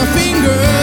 my finger.